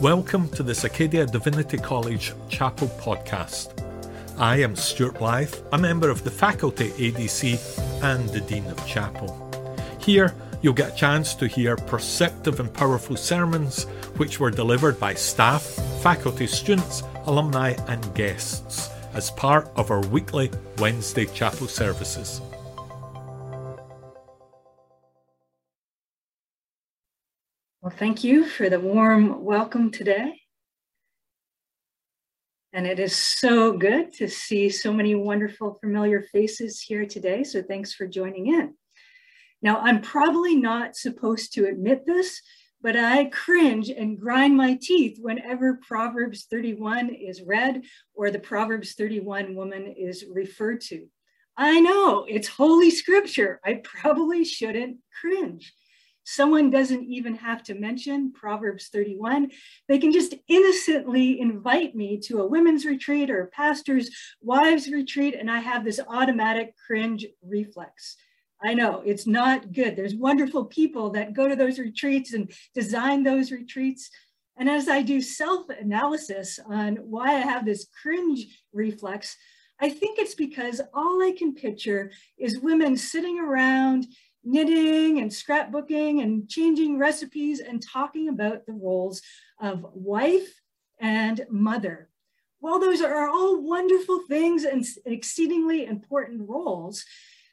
Welcome to the Acadia Divinity College Chapel podcast. I am Stuart Blythe, a member of the faculty ADC and the Dean of Chapel. Here, you'll get a chance to hear perceptive and powerful sermons which were delivered by staff, faculty, students, alumni, and guests as part of our weekly Wednesday chapel services. Thank you for the warm welcome today. And it is so good to see so many wonderful, familiar faces here today. So thanks for joining in. Now, I'm probably not supposed to admit this, but I cringe and grind my teeth whenever Proverbs 31 is read or the Proverbs 31 woman is referred to. I know it's holy scripture. I probably shouldn't cringe. Someone doesn't even have to mention Proverbs 31. They can just innocently invite me to a women's retreat or a pastor's wives retreat, and I have this automatic cringe reflex. I know it's not good. There's wonderful people that go to those retreats and design those retreats. And as I do self analysis on why I have this cringe reflex, I think it's because all I can picture is women sitting around knitting and scrapbooking and changing recipes and talking about the roles of wife and mother. While those are all wonderful things and exceedingly important roles,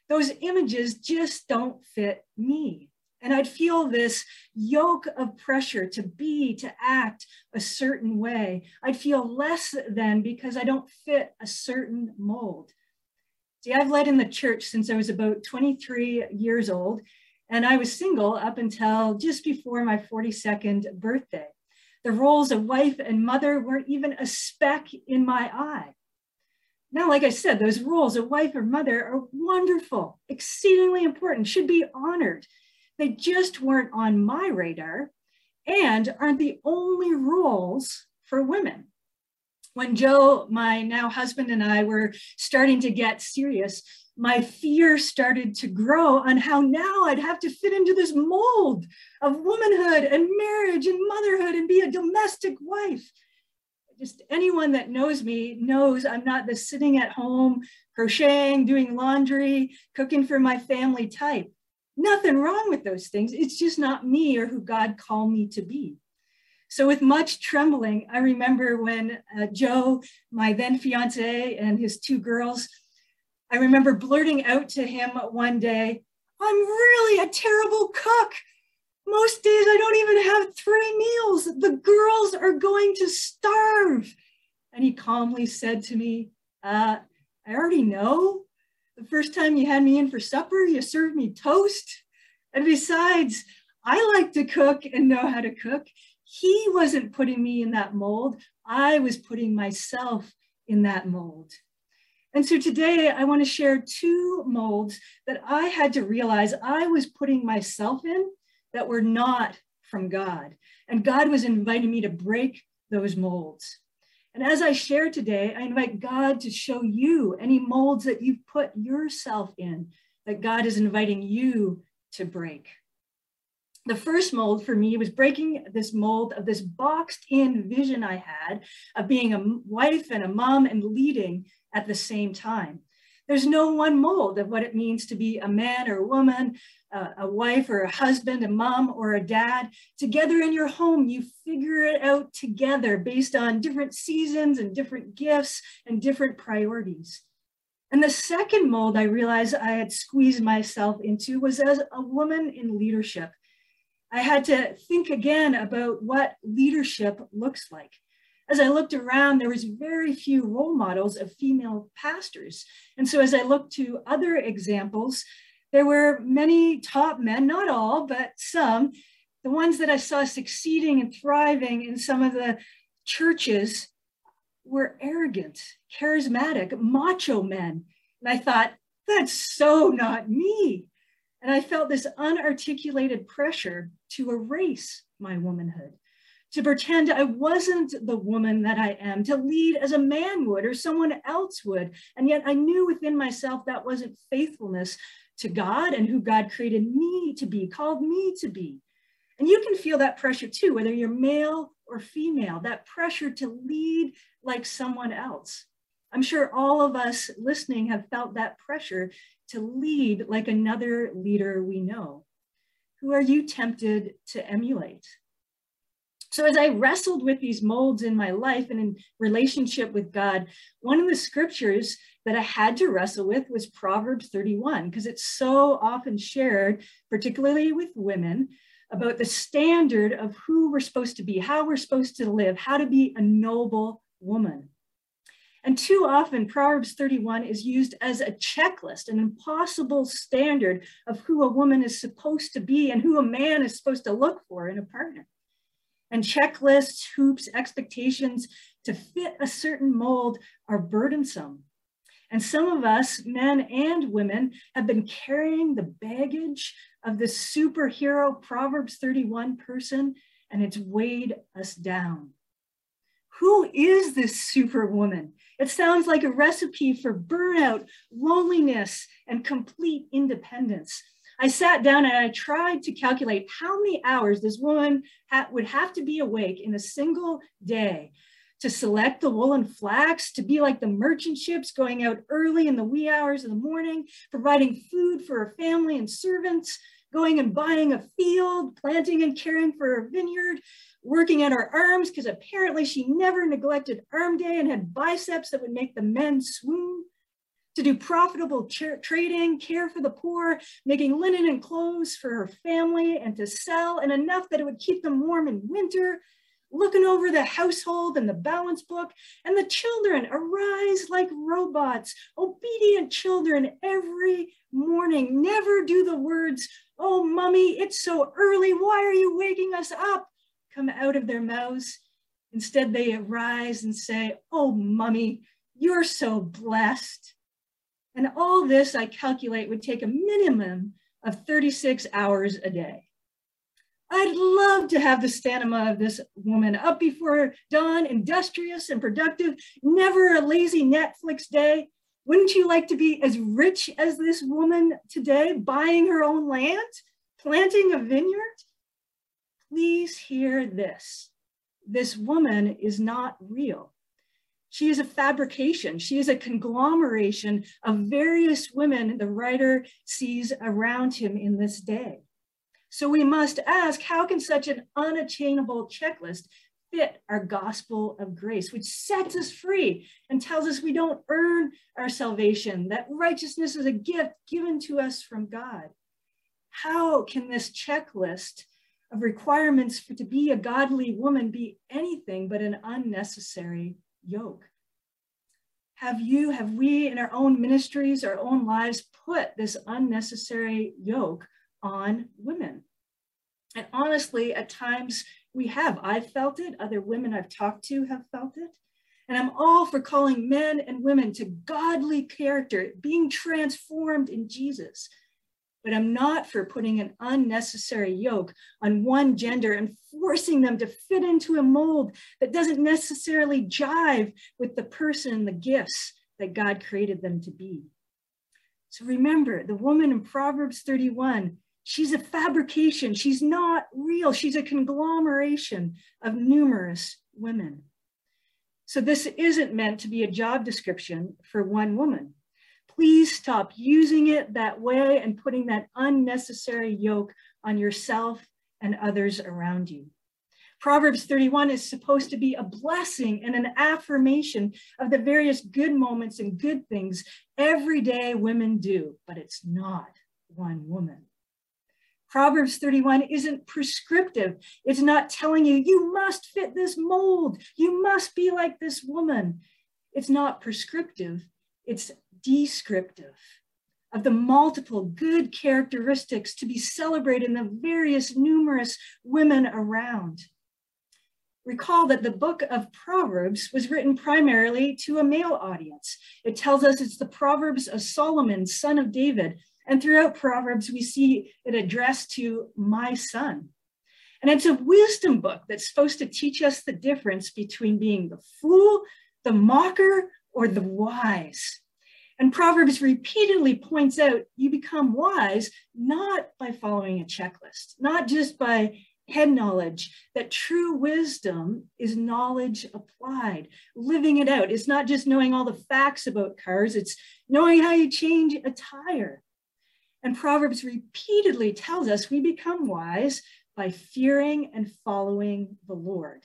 those images just don't fit me. And I'd feel this yoke of pressure to be, to act a certain way. I'd feel less than because I don't fit a certain mold. See, I've led in the church since I was about 23 years old, and I was single up until just before my 42nd birthday. The roles of wife and mother weren't even a speck in my eye. Now, like I said, those roles of wife or mother are wonderful, exceedingly important, should be honored. They just weren't on my radar and aren't the only roles for women when Joe, my now husband, and I were starting to get serious, my fear started to grow on how now I'd have to fit into this mold of womanhood and marriage and motherhood and be a domestic wife. Just anyone that knows me knows I'm not the sitting at home, crocheting, doing laundry, cooking for my family type. Nothing wrong with those things. It's just not me or who God called me to be. So, with much trembling, I remember when uh, Joe, my then fiance, and his two girls, I remember blurting out to him one day, I'm really a terrible cook. Most days I don't even have three meals. The girls are going to starve. And he calmly said to me, uh, I already know. The first time you had me in for supper, you served me toast. And besides, I like to cook and know how to cook. He wasn't putting me in that mold. I was putting myself in that mold. And so today I want to share two molds that I had to realize I was putting myself in that were not from God. And God was inviting me to break those molds. And as I share today, I invite God to show you any molds that you've put yourself in that God is inviting you to break the first mold for me was breaking this mold of this boxed in vision I had of being a wife and a mom and leading at the same time. There's no one mold of what it means to be a man or a woman, uh, a wife or a husband, a mom or a dad. Together in your home, you figure it out together based on different seasons and different gifts and different priorities. And the second mold I realized I had squeezed myself into was as a woman in leadership. I had to think again about what leadership looks like. As I looked around, there was very few role models of female pastors. And so as I looked to other examples, there were many top men, not all, but some, the ones that I saw succeeding and thriving in some of the churches were arrogant, charismatic, macho men. And I thought, that's so not me. And I felt this unarticulated pressure to erase my womanhood, to pretend I wasn't the woman that I am, to lead as a man would or someone else would. And yet I knew within myself that wasn't faithfulness to God and who God created me to be, called me to be. And you can feel that pressure too, whether you're male or female, that pressure to lead like someone else. I'm sure all of us listening have felt that pressure to lead like another leader we know. Who are you tempted to emulate? So as I wrestled with these molds in my life and in relationship with God, one of the scriptures that I had to wrestle with was Proverbs 31, because it's so often shared, particularly with women, about the standard of who we're supposed to be, how we're supposed to live, how to be a noble woman. And too often, Proverbs 31 is used as a checklist, an impossible standard of who a woman is supposed to be and who a man is supposed to look for in a partner. And checklists, hoops, expectations to fit a certain mold are burdensome. And some of us, men and women, have been carrying the baggage of the superhero Proverbs 31 person, and it's weighed us down. Who is this superwoman? It sounds like a recipe for burnout, loneliness, and complete independence. I sat down and I tried to calculate how many hours this woman ha would have to be awake in a single day to select the woolen flax, to be like the merchant ships going out early in the wee hours of the morning, providing food for her family and servants, going and buying a field, planting and caring for a vineyard, working at her arms because apparently she never neglected arm day and had biceps that would make the men swoon to do profitable trading, care for the poor, making linen and clothes for her family, and to sell, and enough that it would keep them warm in winter, looking over the household and the balance book, and the children arise like robots, obedient children every morning. Never do the words, Oh, mummy, it's so early. Why are you waking us up? Come out of their mouths. Instead, they arise and say, Oh, mummy, you're so blessed. And all this I calculate would take a minimum of 36 hours a day. I'd love to have the stamina of this woman up before dawn, industrious and productive, never a lazy Netflix day. Wouldn't you like to be as rich as this woman today, buying her own land, planting a vineyard? Please hear this. This woman is not real. She is a fabrication. She is a conglomeration of various women the writer sees around him in this day. So we must ask, how can such an unattainable checklist fit our gospel of grace, which sets us free and tells us we don't earn our salvation, that righteousness is a gift given to us from God? How can this checklist of requirements for to be a godly woman be anything but an unnecessary yoke? Have you, have we in our own ministries, our own lives put this unnecessary yoke on women? And honestly, at times we have. I've felt it, other women I've talked to have felt it. And I'm all for calling men and women to godly character, being transformed in Jesus but I'm not for putting an unnecessary yoke on one gender and forcing them to fit into a mold that doesn't necessarily jive with the person and the gifts that God created them to be. So remember, the woman in Proverbs 31, she's a fabrication. She's not real. She's a conglomeration of numerous women. So this isn't meant to be a job description for one woman. Please stop using it that way and putting that unnecessary yoke on yourself and others around you. Proverbs 31 is supposed to be a blessing and an affirmation of the various good moments and good things everyday women do, but it's not one woman. Proverbs 31 isn't prescriptive. It's not telling you, you must fit this mold. You must be like this woman. It's not prescriptive. It's descriptive of the multiple good characteristics to be celebrated in the various numerous women around. Recall that the book of Proverbs was written primarily to a male audience. It tells us it's the Proverbs of Solomon, son of David. And throughout Proverbs, we see it addressed to my son. And it's a wisdom book that's supposed to teach us the difference between being the fool, the mocker, or the wise. And Proverbs repeatedly points out you become wise not by following a checklist, not just by head knowledge, that true wisdom is knowledge applied, living it out. It's not just knowing all the facts about cars, it's knowing how you change a tire. And Proverbs repeatedly tells us we become wise by fearing and following the Lord.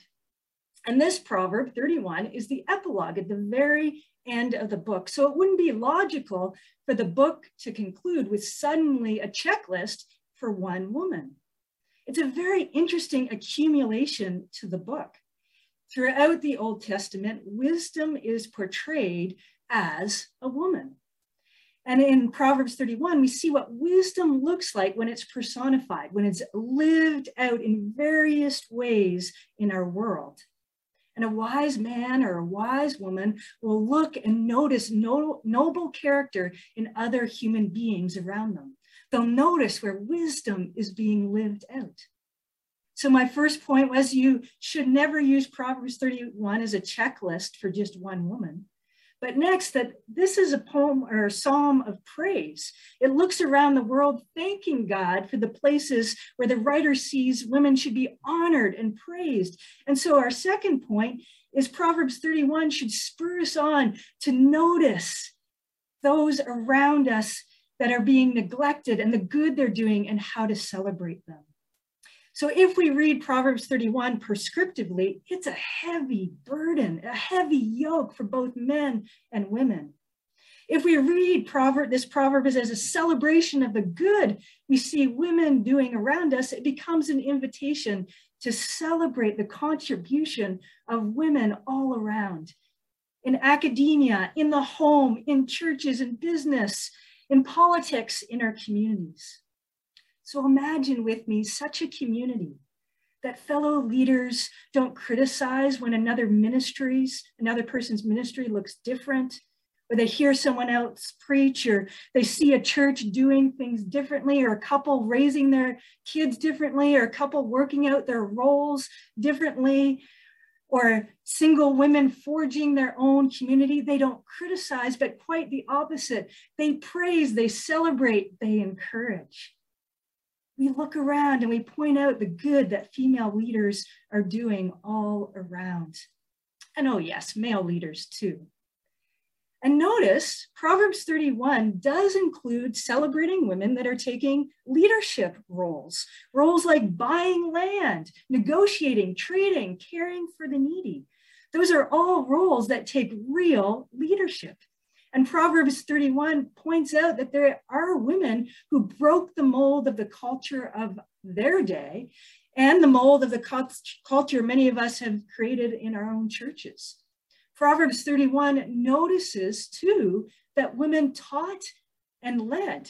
And this proverb, 31, is the epilogue at the very end of the book. So it wouldn't be logical for the book to conclude with suddenly a checklist for one woman. It's a very interesting accumulation to the book. Throughout the Old Testament, wisdom is portrayed as a woman. And in Proverbs 31, we see what wisdom looks like when it's personified, when it's lived out in various ways in our world. And a wise man or a wise woman will look and notice no, noble character in other human beings around them. They'll notice where wisdom is being lived out. So my first point was you should never use Proverbs 31 as a checklist for just one woman. But next, that this is a poem or a psalm of praise. It looks around the world thanking God for the places where the writer sees women should be honored and praised. And so our second point is Proverbs 31 should spur us on to notice those around us that are being neglected and the good they're doing and how to celebrate them. So if we read Proverbs 31 prescriptively, it's a heavy burden, a heavy yoke for both men and women. If we read proverb, this proverb as a celebration of the good we see women doing around us, it becomes an invitation to celebrate the contribution of women all around. In academia, in the home, in churches, in business, in politics, in our communities. So imagine with me such a community that fellow leaders don't criticize when another ministries, another person's ministry looks different, or they hear someone else preach, or they see a church doing things differently, or a couple raising their kids differently, or a couple working out their roles differently, or single women forging their own community. They don't criticize, but quite the opposite. They praise, they celebrate, they encourage. We look around and we point out the good that female leaders are doing all around. And oh, yes, male leaders too. And notice Proverbs 31 does include celebrating women that are taking leadership roles, roles like buying land, negotiating, trading, caring for the needy. Those are all roles that take real leadership. And Proverbs 31 points out that there are women who broke the mold of the culture of their day and the mold of the culture many of us have created in our own churches. Proverbs 31 notices too that women taught and led.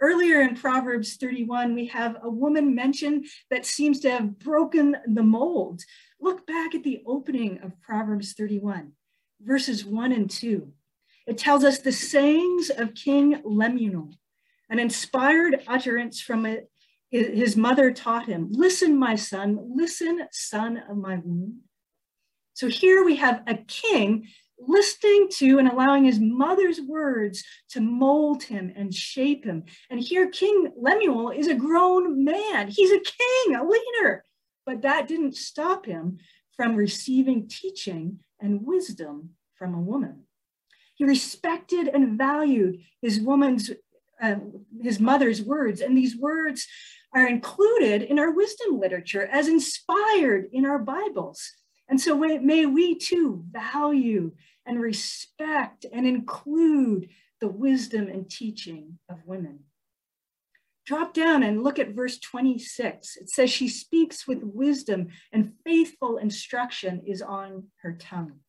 Earlier in Proverbs 31, we have a woman mentioned that seems to have broken the mold. Look back at the opening of Proverbs 31, verses 1 and 2. It tells us the sayings of King Lemuel, an inspired utterance from a, his mother taught him. Listen, my son, listen, son of my womb. So here we have a king listening to and allowing his mother's words to mold him and shape him. And here, King Lemuel is a grown man. He's a king, a leader. But that didn't stop him from receiving teaching and wisdom from a woman. He respected and valued his woman's, uh, his mother's words, and these words are included in our wisdom literature as inspired in our Bibles. And so may we too value and respect and include the wisdom and teaching of women. Drop down and look at verse 26. It says, She speaks with wisdom, and faithful instruction is on her tongue.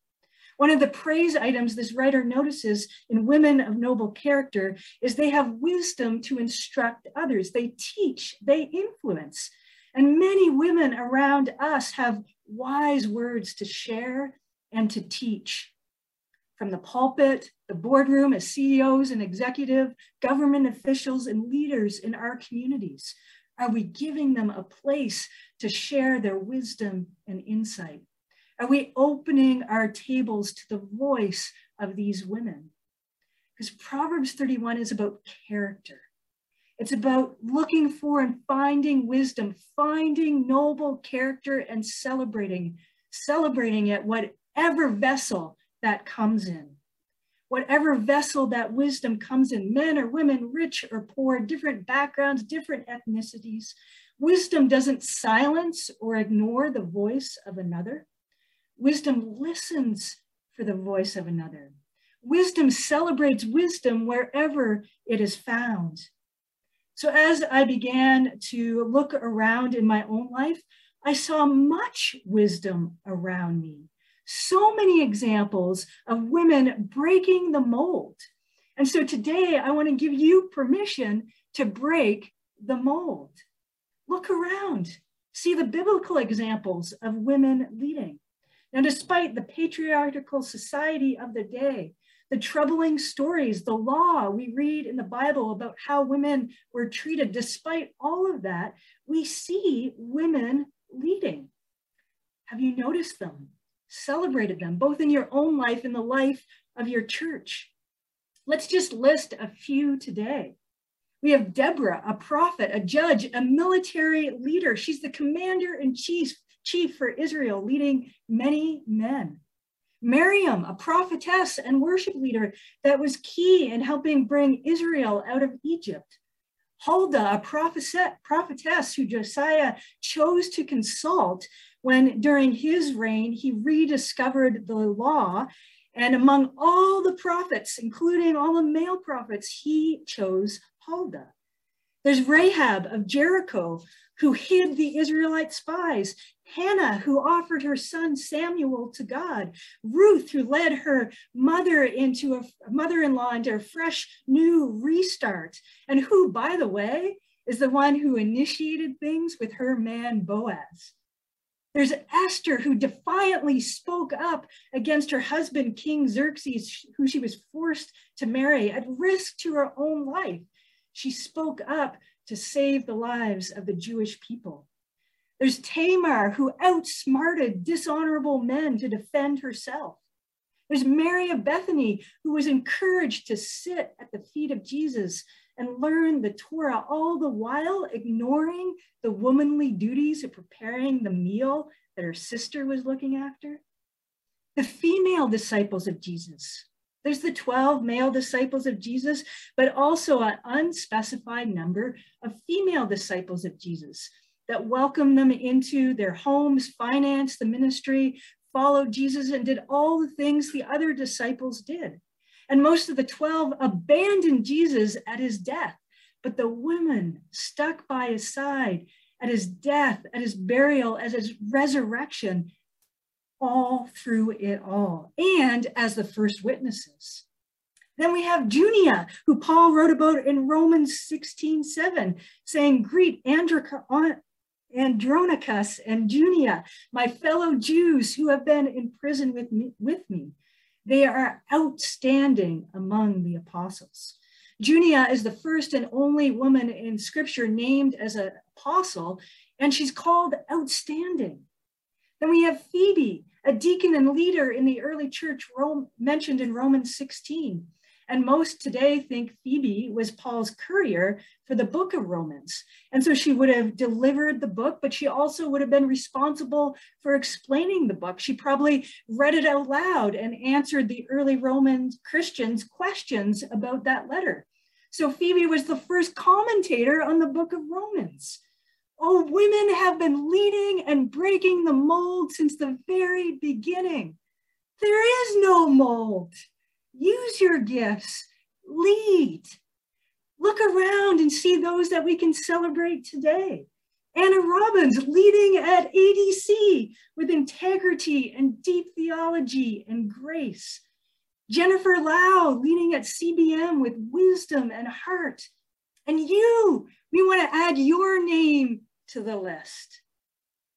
One of the praise items this writer notices in women of noble character is they have wisdom to instruct others. They teach, they influence. And many women around us have wise words to share and to teach. From the pulpit, the boardroom, as CEOs and executive, government officials, and leaders in our communities, are we giving them a place to share their wisdom and insight? Are we opening our tables to the voice of these women? Because Proverbs 31 is about character. It's about looking for and finding wisdom, finding noble character and celebrating, celebrating it, whatever vessel that comes in. Whatever vessel that wisdom comes in, men or women, rich or poor, different backgrounds, different ethnicities. Wisdom doesn't silence or ignore the voice of another. Wisdom listens for the voice of another. Wisdom celebrates wisdom wherever it is found. So as I began to look around in my own life, I saw much wisdom around me. So many examples of women breaking the mold. And so today I want to give you permission to break the mold. Look around, see the biblical examples of women leading. Now, despite the patriarchal society of the day, the troubling stories, the law we read in the Bible about how women were treated. Despite all of that, we see women leading. Have you noticed them, celebrated them, both in your own life and the life of your church? Let's just list a few today. We have Deborah, a prophet, a judge, a military leader. She's the commander in chief, chief for Israel, leading many men. Miriam, a prophetess and worship leader that was key in helping bring Israel out of Egypt. Huldah, a prophetess who Josiah chose to consult when during his reign he rediscovered the law. And among all the prophets, including all the male prophets, he chose Huldah. There's Rahab of Jericho, who hid the Israelite spies, Hannah, who offered her son Samuel to God, Ruth, who led her mother into a mother-in-law into a fresh new restart, and who, by the way, is the one who initiated things with her man Boaz. There's Esther, who defiantly spoke up against her husband, King Xerxes, who she was forced to marry at risk to her own life. She spoke up to save the lives of the Jewish people. There's Tamar, who outsmarted dishonorable men to defend herself. There's Mary of Bethany, who was encouraged to sit at the feet of Jesus and learn the Torah, all the while ignoring the womanly duties of preparing the meal that her sister was looking after. The female disciples of Jesus, there's the 12 male disciples of Jesus, but also an unspecified number of female disciples of Jesus that welcomed them into their homes, financed the ministry, followed Jesus, and did all the things the other disciples did. And most of the 12 abandoned Jesus at his death, but the women stuck by his side at his death, at his burial, at his resurrection, all through it all, and as the first witnesses. Then we have Junia, who Paul wrote about in Romans 16, 7, saying, Greet Andronicus and Junia, my fellow Jews who have been in prison with me, with me. They are outstanding among the apostles. Junia is the first and only woman in scripture named as an apostle, and she's called outstanding. Then we have Phoebe, a deacon and leader in the early church Rome, mentioned in Romans 16. And most today think Phoebe was Paul's courier for the book of Romans. And so she would have delivered the book, but she also would have been responsible for explaining the book. She probably read it out loud and answered the early Roman Christians' questions about that letter. So Phoebe was the first commentator on the book of Romans. Oh, women have been leading and breaking the mold since the very beginning. There is no mold. Use your gifts, lead. Look around and see those that we can celebrate today. Anna Robbins leading at ADC with integrity and deep theology and grace. Jennifer Lau leading at CBM with wisdom and heart. And you, we want to add your name to the list.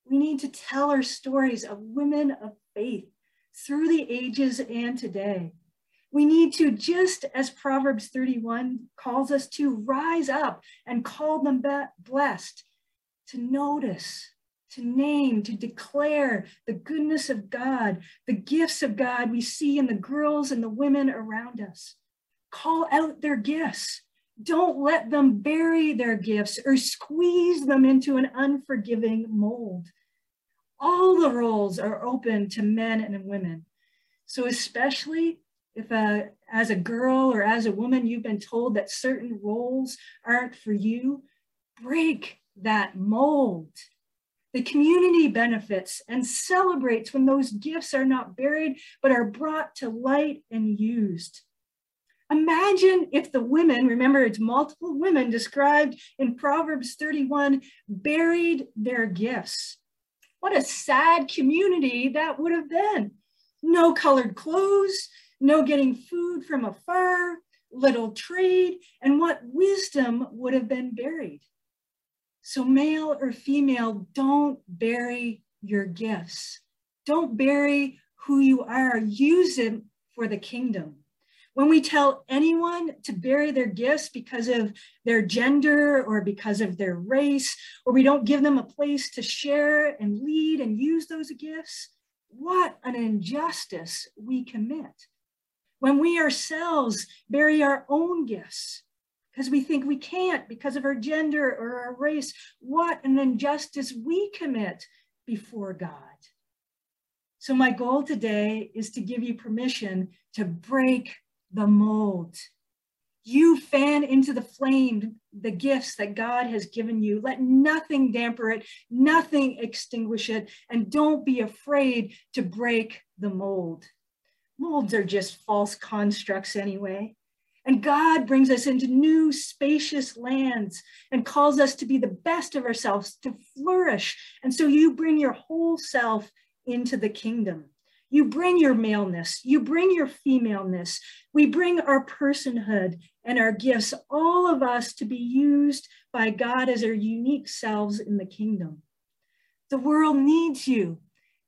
We need to tell our stories of women of faith through the ages and today. We need to, just as Proverbs 31 calls us to, rise up and call them blessed, to notice, to name, to declare the goodness of God, the gifts of God we see in the girls and the women around us. Call out their gifts, Don't let them bury their gifts or squeeze them into an unforgiving mold. All the roles are open to men and women. So, especially if a, as a girl or as a woman you've been told that certain roles aren't for you, break that mold. The community benefits and celebrates when those gifts are not buried, but are brought to light and used. Imagine if the women, remember it's multiple women described in Proverbs 31, buried their gifts. What a sad community that would have been. No colored clothes, no getting food from afar, little trade, and what wisdom would have been buried. So, male or female, don't bury your gifts. Don't bury who you are. Use it for the kingdom. When we tell anyone to bury their gifts because of their gender or because of their race, or we don't give them a place to share and lead and use those gifts, what an injustice we commit. When we ourselves bury our own gifts, because we think we can't because of our gender or our race. What an injustice we commit before God. So, my goal today is to give you permission to break the mold. You fan into the flame the gifts that God has given you. Let nothing damper it, nothing extinguish it, and don't be afraid to break the mold. Molds are just false constructs anyway. And God brings us into new spacious lands and calls us to be the best of ourselves, to flourish. And so you bring your whole self into the kingdom. You bring your maleness, you bring your femaleness, we bring our personhood and our gifts, all of us to be used by God as our unique selves in the kingdom. The world needs you.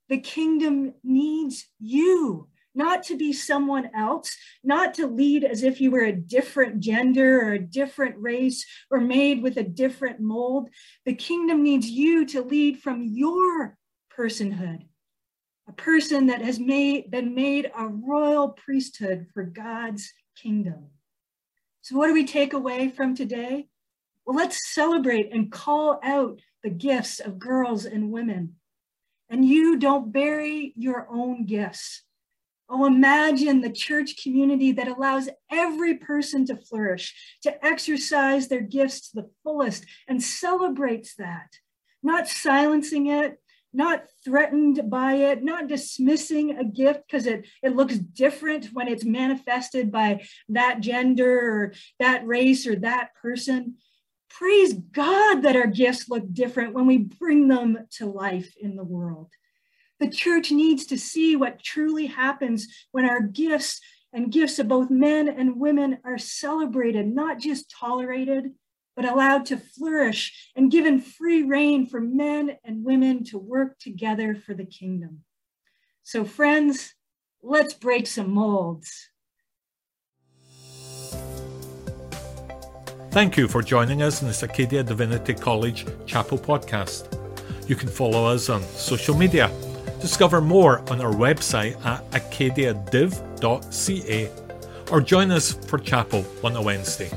The kingdom needs you not to be someone else, not to lead as if you were a different gender or a different race or made with a different mold. The kingdom needs you to lead from your personhood, a person that has made, been made a royal priesthood for God's kingdom. So, what do we take away from today? Well, let's celebrate and call out the gifts of girls and women. And you don't bury your own gifts. Oh, imagine the church community that allows every person to flourish, to exercise their gifts to the fullest and celebrates that, not silencing it, not threatened by it, not dismissing a gift because it, it looks different when it's manifested by that gender or that race or that person. Praise God that our gifts look different when we bring them to life in the world. The church needs to see what truly happens when our gifts and gifts of both men and women are celebrated, not just tolerated, but allowed to flourish and given free reign for men and women to work together for the kingdom. So, friends, let's break some molds. Thank you for joining us in this Acadia Divinity College Chapel podcast. You can follow us on social media Discover more on our website at acadiadiv.ca or join us for chapel on a Wednesday.